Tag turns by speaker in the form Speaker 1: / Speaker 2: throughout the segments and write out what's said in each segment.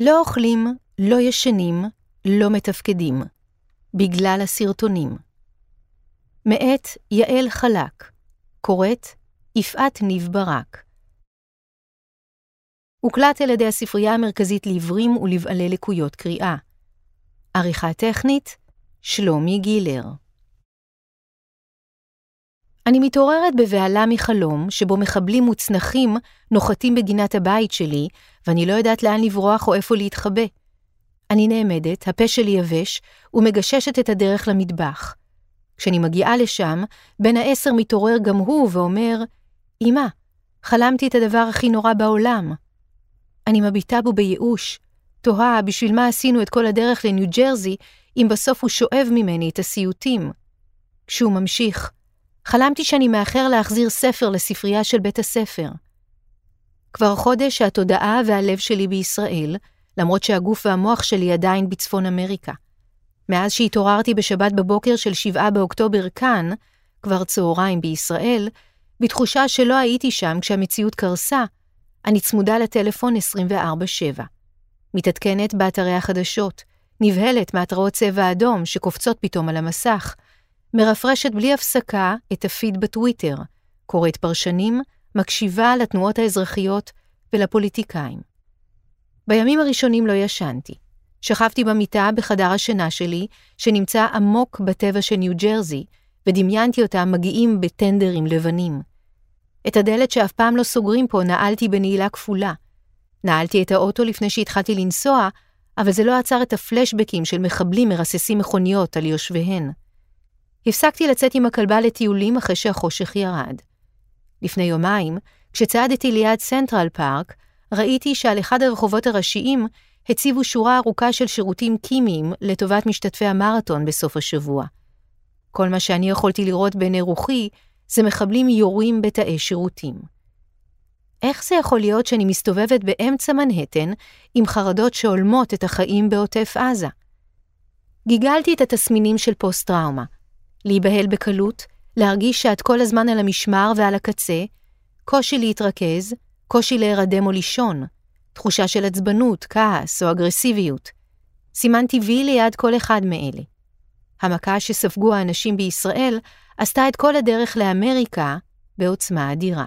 Speaker 1: לא אוכלים, לא ישנים, לא מתפקדים. בגלל הסרטונים. מאת יעל חלק, קוראת יפעת ניב ברק. הוקלט על ידי הספרייה המרכזית לעיוורים ולבעלי לקויות קריאה. עריכה טכנית, שלומי גילר. אני מתעוררת בבהלה מחלום שבו מחבלים מוצנחים נוחתים בגינת הבית שלי, ואני לא יודעת לאן לברוח או איפה להתחבא. אני נעמדת, הפה שלי יבש, ומגששת את הדרך למטבח. כשאני מגיעה לשם, בן העשר מתעורר גם הוא ואומר, אמא, חלמתי את הדבר הכי נורא בעולם. אני מביטה בו בייאוש, תוהה בשביל מה עשינו את כל הדרך לניו ג'רזי, אם בסוף הוא שואב ממני את הסיוטים. כשהוא ממשיך, חלמתי שאני מאחר להחזיר ספר לספרייה של בית הספר. כבר חודש שהתודעה והלב שלי בישראל, למרות שהגוף והמוח שלי עדיין בצפון אמריקה. מאז שהתעוררתי בשבת בבוקר של 7 באוקטובר כאן, כבר צהריים בישראל, בתחושה שלא הייתי שם כשהמציאות קרסה, אני צמודה לטלפון 24/7. מתעדכנת באתרי החדשות, נבהלת מהתראות צבע אדום שקופצות פתאום על המסך, מרפרשת בלי הפסקה את הפיד בטוויטר, קוראת פרשנים, מקשיבה לתנועות האזרחיות ולפוליטיקאים. בימים הראשונים לא ישנתי. שכבתי במיטה בחדר השינה שלי, שנמצא עמוק בטבע של ניו ג'רזי, ודמיינתי אותם מגיעים בטנדרים לבנים. את הדלת שאף פעם לא סוגרים פה נעלתי בנעילה כפולה. נעלתי את האוטו לפני שהתחלתי לנסוע, אבל זה לא עצר את הפלשבקים של מחבלים מרססים מכוניות על יושביהן. הפסקתי לצאת עם הכלבה לטיולים אחרי שהחושך ירד. לפני יומיים, כשצעדתי ליד סנטרל פארק, ראיתי שעל אחד הרחובות הראשיים הציבו שורה ארוכה של שירותים כימיים לטובת משתתפי המרתון בסוף השבוע. כל מה שאני יכולתי לראות בעיני רוחי זה מחבלים יורים בתאי שירותים. איך זה יכול להיות שאני מסתובבת באמצע מנהטן עם חרדות שהולמות את החיים בעוטף עזה? גיגלתי את התסמינים של פוסט-טראומה. להיבהל בקלות, להרגיש שאת כל הזמן על המשמר ועל הקצה, קושי להתרכז, קושי להירדם או לישון, תחושה של עצבנות, כעס או אגרסיביות. סימן טבעי ליד כל אחד מאלה. המכה שספגו האנשים בישראל עשתה את כל הדרך לאמריקה בעוצמה אדירה.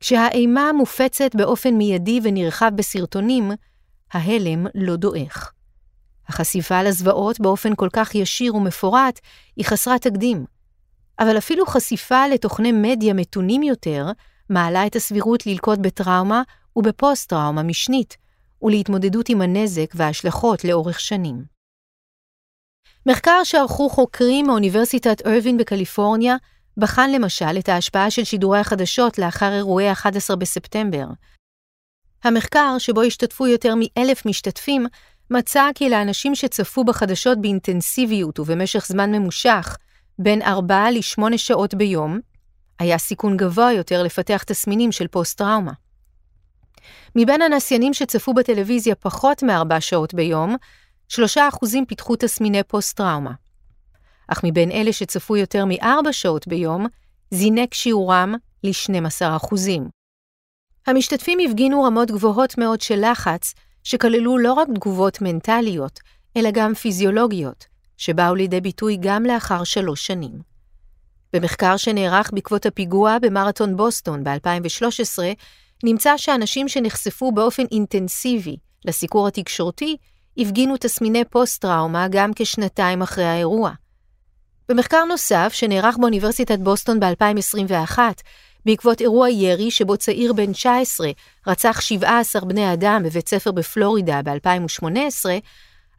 Speaker 1: כשהאימה מופצת באופן מיידי ונרחב בסרטונים, ההלם לא דועך. החשיפה לזוועות באופן כל כך ישיר ומפורט היא חסרת תקדים. אבל אפילו חשיפה לתוכני מדיה מתונים יותר, מעלה את הסבירות ללקות בטראומה ובפוסט-טראומה משנית, ולהתמודדות עם הנזק וההשלכות לאורך שנים. מחקר שערכו חוקרים מאוניברסיטת ארווין בקליפורניה בחן למשל את ההשפעה של שידורי החדשות לאחר אירועי 11 בספטמבר. המחקר, שבו השתתפו יותר מאלף משתתפים, מצא כי לאנשים שצפו בחדשות באינטנסיביות ובמשך זמן ממושך, בין 4 ל-8 שעות ביום, היה סיכון גבוה יותר לפתח תסמינים של פוסט-טראומה. מבין הנסיינים שצפו בטלוויזיה פחות מארבע שעות ביום, 3% פיתחו תסמיני פוסט-טראומה. אך מבין אלה שצפו יותר מארבע שעות ביום, זינק שיעורם ל-12%. המשתתפים הפגינו רמות גבוהות מאוד של לחץ, שכללו לא רק תגובות מנטליות, אלא גם פיזיולוגיות, שבאו לידי ביטוי גם לאחר שלוש שנים. במחקר שנערך בעקבות הפיגוע במרתון בוסטון ב-2013, נמצא שאנשים שנחשפו באופן אינטנסיבי לסיקור התקשורתי, הפגינו תסמיני פוסט-טראומה גם כשנתיים אחרי האירוע. במחקר נוסף, שנערך באוניברסיטת בוסטון ב-2021, בעקבות אירוע ירי שבו צעיר בן 19 רצח 17 בני אדם בבית ספר בפלורידה ב-2018,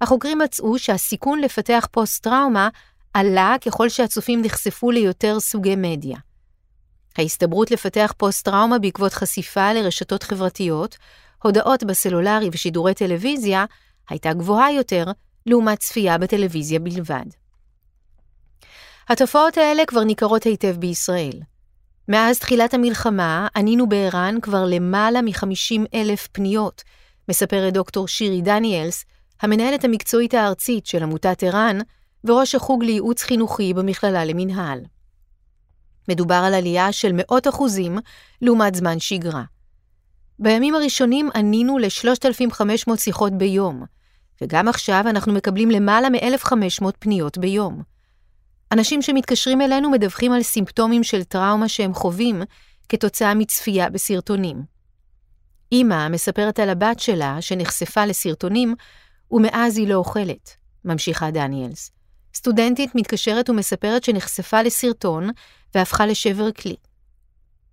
Speaker 1: החוקרים מצאו שהסיכון לפתח פוסט-טראומה עלה ככל שהצופים נחשפו ליותר סוגי מדיה. ההסתברות לפתח פוסט-טראומה בעקבות חשיפה לרשתות חברתיות, הודעות בסלולרי ושידורי טלוויזיה, הייתה גבוהה יותר לעומת צפייה בטלוויזיה בלבד. התופעות האלה כבר ניכרות היטב בישראל. מאז תחילת המלחמה ענינו בער"ן כבר למעלה מ-50 אלף פניות, מספרת דוקטור שירי דניאלס, המנהלת המקצועית הארצית של עמותת ער"ן וראש החוג לייעוץ חינוכי במכללה למינהל. מדובר על עלייה של מאות אחוזים לעומת זמן שגרה. בימים הראשונים ענינו ל-3,500 שיחות ביום, וגם עכשיו אנחנו מקבלים למעלה מ-1,500 פניות ביום. אנשים שמתקשרים אלינו מדווחים על סימפטומים של טראומה שהם חווים כתוצאה מצפייה בסרטונים. אמא מספרת על הבת שלה שנחשפה לסרטונים, ומאז היא לא אוכלת, ממשיכה דניאלס. סטודנטית מתקשרת ומספרת שנחשפה לסרטון והפכה לשבר כלי.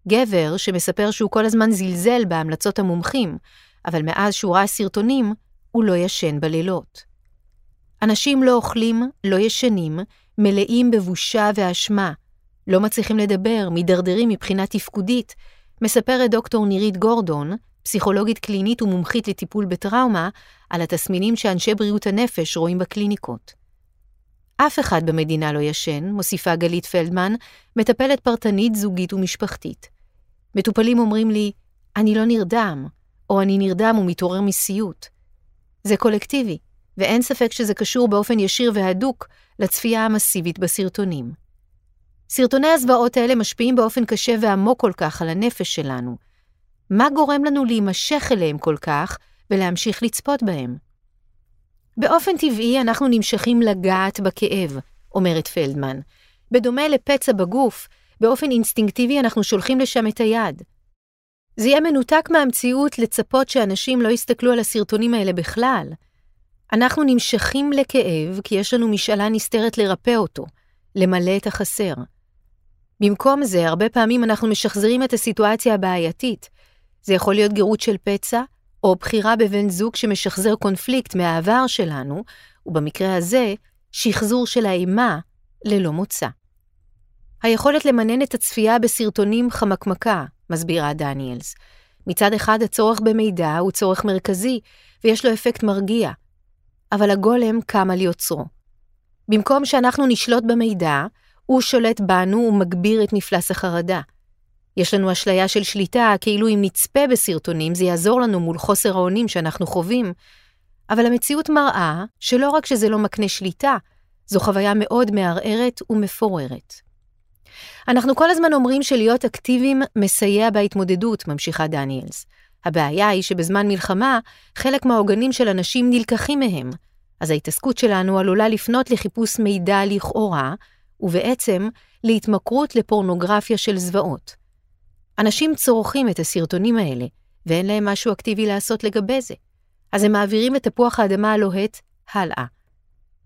Speaker 1: גבר שמספר שהוא כל הזמן זלזל בהמלצות המומחים, אבל מאז שהוא ראה סרטונים, הוא לא ישן בלילות. אנשים לא אוכלים, לא ישנים, מלאים בבושה ואשמה, לא מצליחים לדבר, מידרדרים מבחינה תפקודית, מספרת דוקטור נירית גורדון, פסיכולוגית קלינית ומומחית לטיפול בטראומה, על התסמינים שאנשי בריאות הנפש רואים בקליניקות. אף אחד במדינה לא ישן, מוסיפה גלית פלדמן, מטפלת פרטנית, זוגית ומשפחתית. מטופלים אומרים לי, אני לא נרדם, או אני נרדם ומתעורר מסיוט. זה קולקטיבי, ואין ספק שזה קשור באופן ישיר והדוק לצפייה המסיבית בסרטונים. סרטוני הזוועות האלה משפיעים באופן קשה ועמוק כל כך על הנפש שלנו. מה גורם לנו להימשך אליהם כל כך ולהמשיך לצפות בהם? באופן טבעי אנחנו נמשכים לגעת בכאב, אומרת פלדמן. בדומה לפצע בגוף, באופן אינסטינקטיבי אנחנו שולחים לשם את היד. זה יהיה מנותק מהמציאות לצפות שאנשים לא יסתכלו על הסרטונים האלה בכלל. אנחנו נמשכים לכאב כי יש לנו משאלה נסתרת לרפא אותו, למלא את החסר. במקום זה, הרבה פעמים אנחנו משחזרים את הסיטואציה הבעייתית. זה יכול להיות גירות של פצע, או בחירה בבן זוג שמשחזר קונפליקט מהעבר שלנו, ובמקרה הזה, שחזור של האימה ללא מוצא. היכולת למנן את הצפייה בסרטונים חמקמקה, מסבירה דניאלס. מצד אחד הצורך במידע הוא צורך מרכזי, ויש לו אפקט מרגיע, אבל הגולם קם על יוצרו. במקום שאנחנו נשלוט במידע, הוא שולט בנו ומגביר את מפלס החרדה. יש לנו אשליה של שליטה, כאילו אם נצפה בסרטונים זה יעזור לנו מול חוסר האונים שאנחנו חווים, אבל המציאות מראה שלא רק שזה לא מקנה שליטה, זו חוויה מאוד מערערת ומפוררת. אנחנו כל הזמן אומרים שלהיות אקטיביים מסייע בהתמודדות, ממשיכה דניאלס. הבעיה היא שבזמן מלחמה, חלק מהעוגנים של אנשים נלקחים מהם, אז ההתעסקות שלנו עלולה לפנות לחיפוש מידע לכאורה, ובעצם להתמכרות לפורנוגרפיה של זוועות. אנשים צורכים את הסרטונים האלה, ואין להם משהו אקטיבי לעשות לגבי זה. אז הם מעבירים את תפוח האדמה הלוהט הלאה.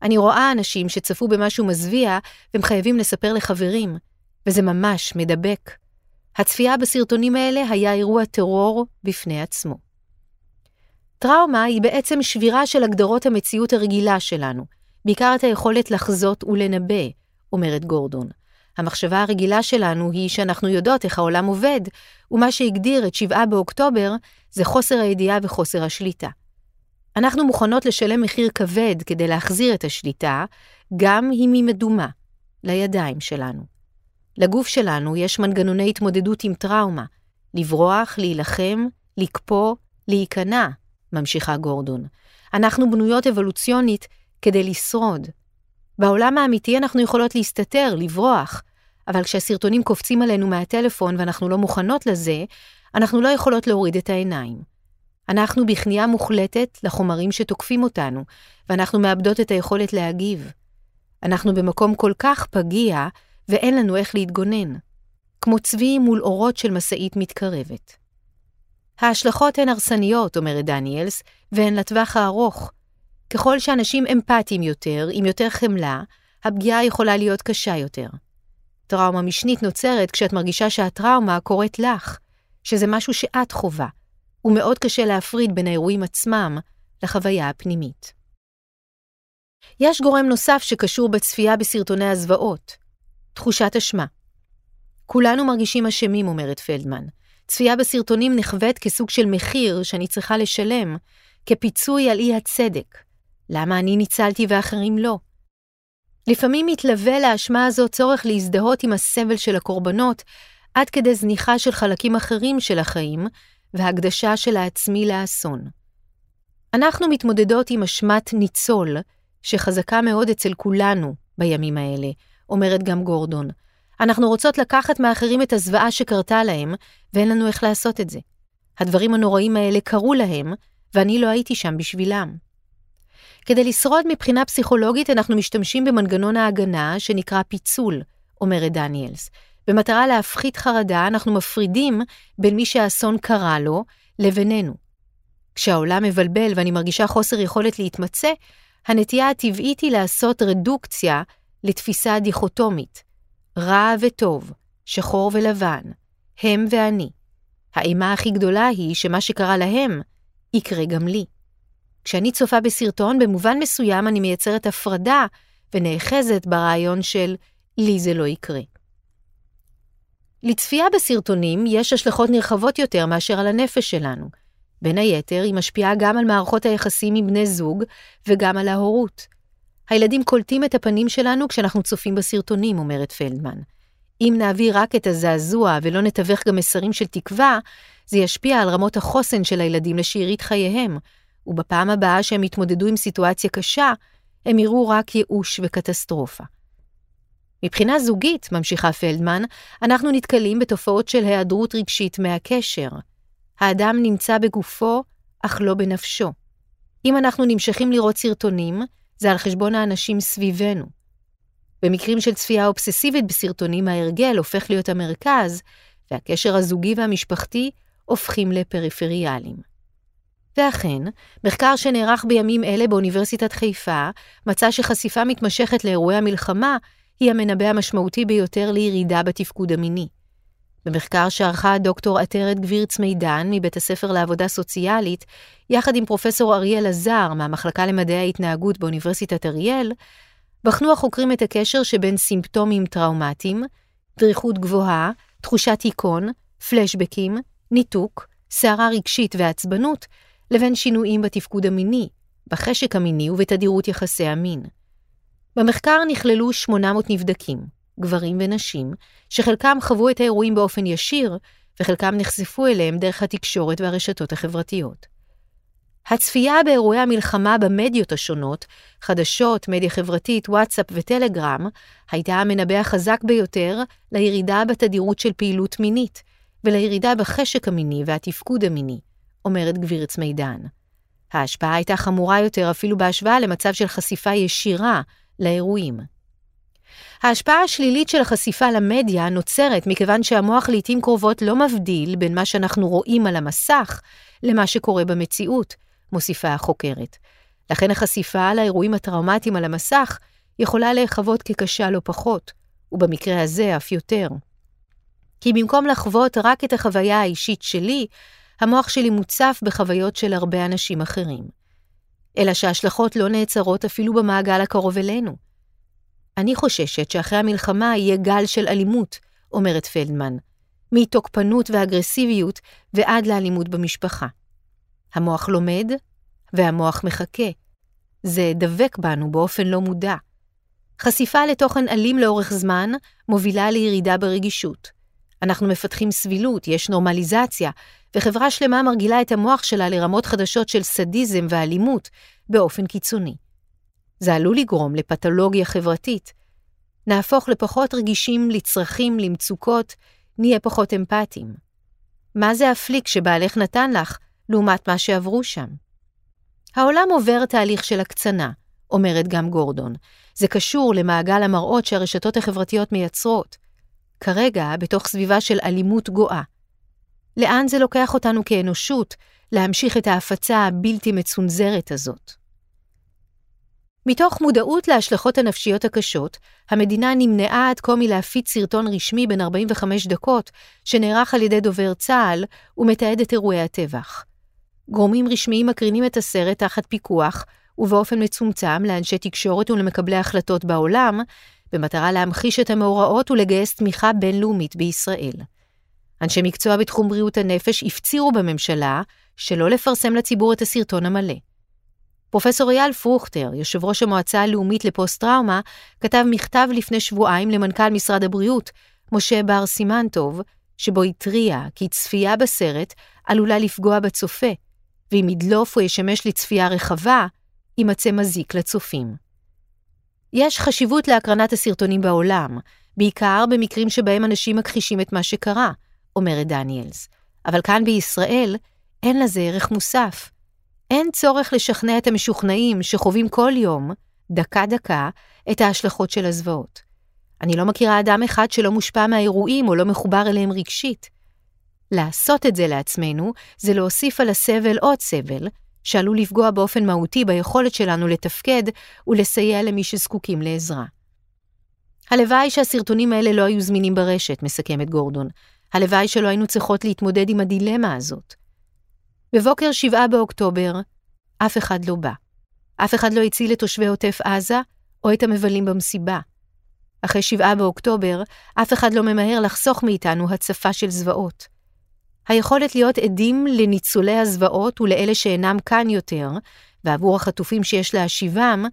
Speaker 1: אני רואה אנשים שצפו במשהו מזוויע, והם חייבים לספר לחברים, וזה ממש מדבק. הצפייה בסרטונים האלה היה אירוע טרור בפני עצמו. טראומה היא בעצם שבירה של הגדרות המציאות הרגילה שלנו, בעיקר את היכולת לחזות ולנבא, אומרת גורדון. המחשבה הרגילה שלנו היא שאנחנו יודעות איך העולם עובד, ומה שהגדיר את 7 באוקטובר זה חוסר הידיעה וחוסר השליטה. אנחנו מוכנות לשלם מחיר כבד כדי להחזיר את השליטה, גם אם היא מדומה, לידיים שלנו. לגוף שלנו יש מנגנוני התמודדות עם טראומה, לברוח, להילחם, לקפוא, להיכנע, ממשיכה גורדון. אנחנו בנויות אבולוציונית כדי לשרוד. בעולם האמיתי אנחנו יכולות להסתתר, לברוח, אבל כשהסרטונים קופצים עלינו מהטלפון ואנחנו לא מוכנות לזה, אנחנו לא יכולות להוריד את העיניים. אנחנו בכניעה מוחלטת לחומרים שתוקפים אותנו, ואנחנו מאבדות את היכולת להגיב. אנחנו במקום כל כך פגיע, ואין לנו איך להתגונן. כמו צבי מול אורות של משאית מתקרבת. ההשלכות הן הרסניות, אומרת דניאלס, והן לטווח הארוך. ככל שאנשים אמפתיים יותר, עם יותר חמלה, הפגיעה יכולה להיות קשה יותר. טראומה משנית נוצרת כשאת מרגישה שהטראומה קורית לך, שזה משהו שאת חווה, ומאוד קשה להפריד בין האירועים עצמם לחוויה הפנימית. יש גורם נוסף שקשור בצפייה בסרטוני הזוועות, תחושת אשמה. כולנו מרגישים אשמים, אומרת פלדמן. צפייה בסרטונים נחווית כסוג של מחיר שאני צריכה לשלם, כפיצוי על אי הצדק. למה אני ניצלתי ואחרים לא? לפעמים מתלווה לאשמה הזו צורך להזדהות עם הסבל של הקורבנות, עד כדי זניחה של חלקים אחרים של החיים, והקדשה של העצמי לאסון. אנחנו מתמודדות עם אשמת ניצול, שחזקה מאוד אצל כולנו בימים האלה, אומרת גם גורדון. אנחנו רוצות לקחת מאחרים את הזוועה שקרתה להם, ואין לנו איך לעשות את זה. הדברים הנוראים האלה קרו להם, ואני לא הייתי שם בשבילם. כדי לשרוד מבחינה פסיכולוגית, אנחנו משתמשים במנגנון ההגנה שנקרא פיצול, אומרת דניאלס. במטרה להפחית חרדה, אנחנו מפרידים בין מי שהאסון קרה לו לבינינו. כשהעולם מבלבל ואני מרגישה חוסר יכולת להתמצא, הנטייה הטבעית היא לעשות רדוקציה לתפיסה דיכוטומית. רע וטוב, שחור ולבן, הם ואני. האימה הכי גדולה היא שמה שקרה להם, יקרה גם לי. כשאני צופה בסרטון, במובן מסוים אני מייצרת הפרדה ונאחזת ברעיון של לי זה לא יקרה. לצפייה בסרטונים יש השלכות נרחבות יותר מאשר על הנפש שלנו. בין היתר, היא משפיעה גם על מערכות היחסים עם בני זוג וגם על ההורות. הילדים קולטים את הפנים שלנו כשאנחנו צופים בסרטונים, אומרת פלדמן. אם נעביר רק את הזעזוע ולא נתווך גם מסרים של תקווה, זה ישפיע על רמות החוסן של הילדים לשארית חייהם, ובפעם הבאה שהם יתמודדו עם סיטואציה קשה, הם יראו רק ייאוש וקטסטרופה. מבחינה זוגית, ממשיכה פלדמן, אנחנו נתקלים בתופעות של היעדרות רגשית מהקשר. האדם נמצא בגופו, אך לא בנפשו. אם אנחנו נמשכים לראות סרטונים, זה על חשבון האנשים סביבנו. במקרים של צפייה אובססיבית בסרטונים, ההרגל הופך להיות המרכז, והקשר הזוגי והמשפחתי הופכים לפריפריאליים. ואכן, מחקר שנערך בימים אלה באוניברסיטת חיפה, מצא שחשיפה מתמשכת לאירועי המלחמה היא המנבא המשמעותי ביותר לירידה בתפקוד המיני. במחקר שערכה דוקטור עטרת גבירץ מידן מבית הספר לעבודה סוציאלית, יחד עם פרופסור אריאל עזר מהמחלקה למדעי ההתנהגות באוניברסיטת אריאל, בחנו החוקרים את הקשר שבין סימפטומים טראומטיים, דריכות גבוהה, תחושת היכון, פלשבקים, ניתוק, סערה רגשית ועצבנות, לבין שינויים בתפקוד המיני, בחשק המיני ובתדירות יחסי המין. במחקר נכללו 800 נבדקים, גברים ונשים, שחלקם חוו את האירועים באופן ישיר, וחלקם נחשפו אליהם דרך התקשורת והרשתות החברתיות. הצפייה באירועי המלחמה במדיות השונות, חדשות, מדיה חברתית, וואטסאפ וטלגרם, הייתה המנבא החזק ביותר לירידה בתדירות של פעילות מינית, ולירידה בחשק המיני והתפקוד המיני, אומרת גבירץ מידן. ההשפעה הייתה חמורה יותר אפילו בהשוואה למצב של חשיפה ישירה לאירועים. ההשפעה השלילית של החשיפה למדיה נוצרת מכיוון שהמוח לעתים קרובות לא מבדיל בין מה שאנחנו רואים על המסך למה שקורה במציאות, מוסיפה החוקרת. לכן החשיפה לאירועים הטראומטיים על המסך יכולה להיחוות כקשה לא פחות, ובמקרה הזה אף יותר. כי במקום לחוות רק את החוויה האישית שלי, המוח שלי מוצף בחוויות של הרבה אנשים אחרים. אלא שההשלכות לא נעצרות אפילו במעגל הקרוב אלינו. אני חוששת שאחרי המלחמה יהיה גל של אלימות, אומרת פלדמן, מתוקפנות ואגרסיביות ועד לאלימות במשפחה. המוח לומד, והמוח מחכה. זה דבק בנו באופן לא מודע. חשיפה לתוכן אלים לאורך זמן מובילה לירידה ברגישות. אנחנו מפתחים סבילות, יש נורמליזציה, וחברה שלמה מרגילה את המוח שלה לרמות חדשות של סדיזם ואלימות באופן קיצוני. זה עלול לגרום לפתולוגיה חברתית. נהפוך לפחות רגישים לצרכים, למצוקות, נהיה פחות אמפתיים. מה זה הפליק שבעלך נתן לך, לעומת מה שעברו שם? העולם עובר תהליך של הקצנה, אומרת גם גורדון. זה קשור למעגל המראות שהרשתות החברתיות מייצרות. כרגע, בתוך סביבה של אלימות גואה. לאן זה לוקח אותנו כאנושות להמשיך את ההפצה הבלתי מצונזרת הזאת? מתוך מודעות להשלכות הנפשיות הקשות, המדינה נמנעה עד כה מלהפיץ סרטון רשמי בן 45 דקות, שנערך על ידי דובר צה"ל ומתעד את אירועי הטבח. גורמים רשמיים מקרינים את הסרט תחת פיקוח, ובאופן מצומצם לאנשי תקשורת ולמקבלי החלטות בעולם, במטרה להמחיש את המאורעות ולגייס תמיכה בינלאומית בישראל. אנשי מקצוע בתחום בריאות הנפש הפצירו בממשלה שלא לפרסם לציבור את הסרטון המלא. פרופסור אייל פרוכטר, יושב ראש המועצה הלאומית לפוסט-טראומה, כתב מכתב לפני שבועיים למנכ"ל משרד הבריאות, משה בר סימנטוב, שבו התריע כי צפייה בסרט עלולה לפגוע בצופה, ואם ידלוף או ישמש לצפייה רחבה, יימצא מזיק לצופים. יש חשיבות להקרנת הסרטונים בעולם, בעיקר במקרים שבהם אנשים מכחישים את מה שקרה, אומרת דניאלס. אבל כאן בישראל אין לזה ערך מוסף. אין צורך לשכנע את המשוכנעים שחווים כל יום, דקה-דקה, את ההשלכות של הזוועות. אני לא מכירה אדם אחד שלא מושפע מהאירועים או לא מחובר אליהם רגשית. לעשות את זה לעצמנו זה להוסיף על הסבל עוד סבל, שעלול לפגוע באופן מהותי ביכולת שלנו לתפקד ולסייע למי שזקוקים לעזרה. הלוואי שהסרטונים האלה לא היו זמינים ברשת, מסכמת גורדון. הלוואי שלא היינו צריכות להתמודד עם הדילמה הזאת. בבוקר 7 באוקטובר, אף אחד לא בא. אף אחד לא הציל את תושבי עוטף עזה או את המבלים במסיבה. אחרי 7 באוקטובר, אף אחד לא ממהר לחסוך מאיתנו הצפה של זוועות. היכולת להיות עדים לניצולי הזוועות ולאלה שאינם כאן יותר, ועבור החטופים שיש להשיבם,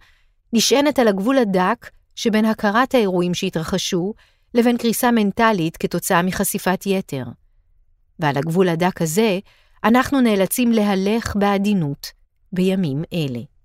Speaker 1: נשענת על הגבול הדק שבין הכרת האירועים שהתרחשו לבין קריסה מנטלית כתוצאה מחשיפת יתר. ועל הגבול הדק הזה, אנחנו נאלצים להלך בעדינות בימים אלה.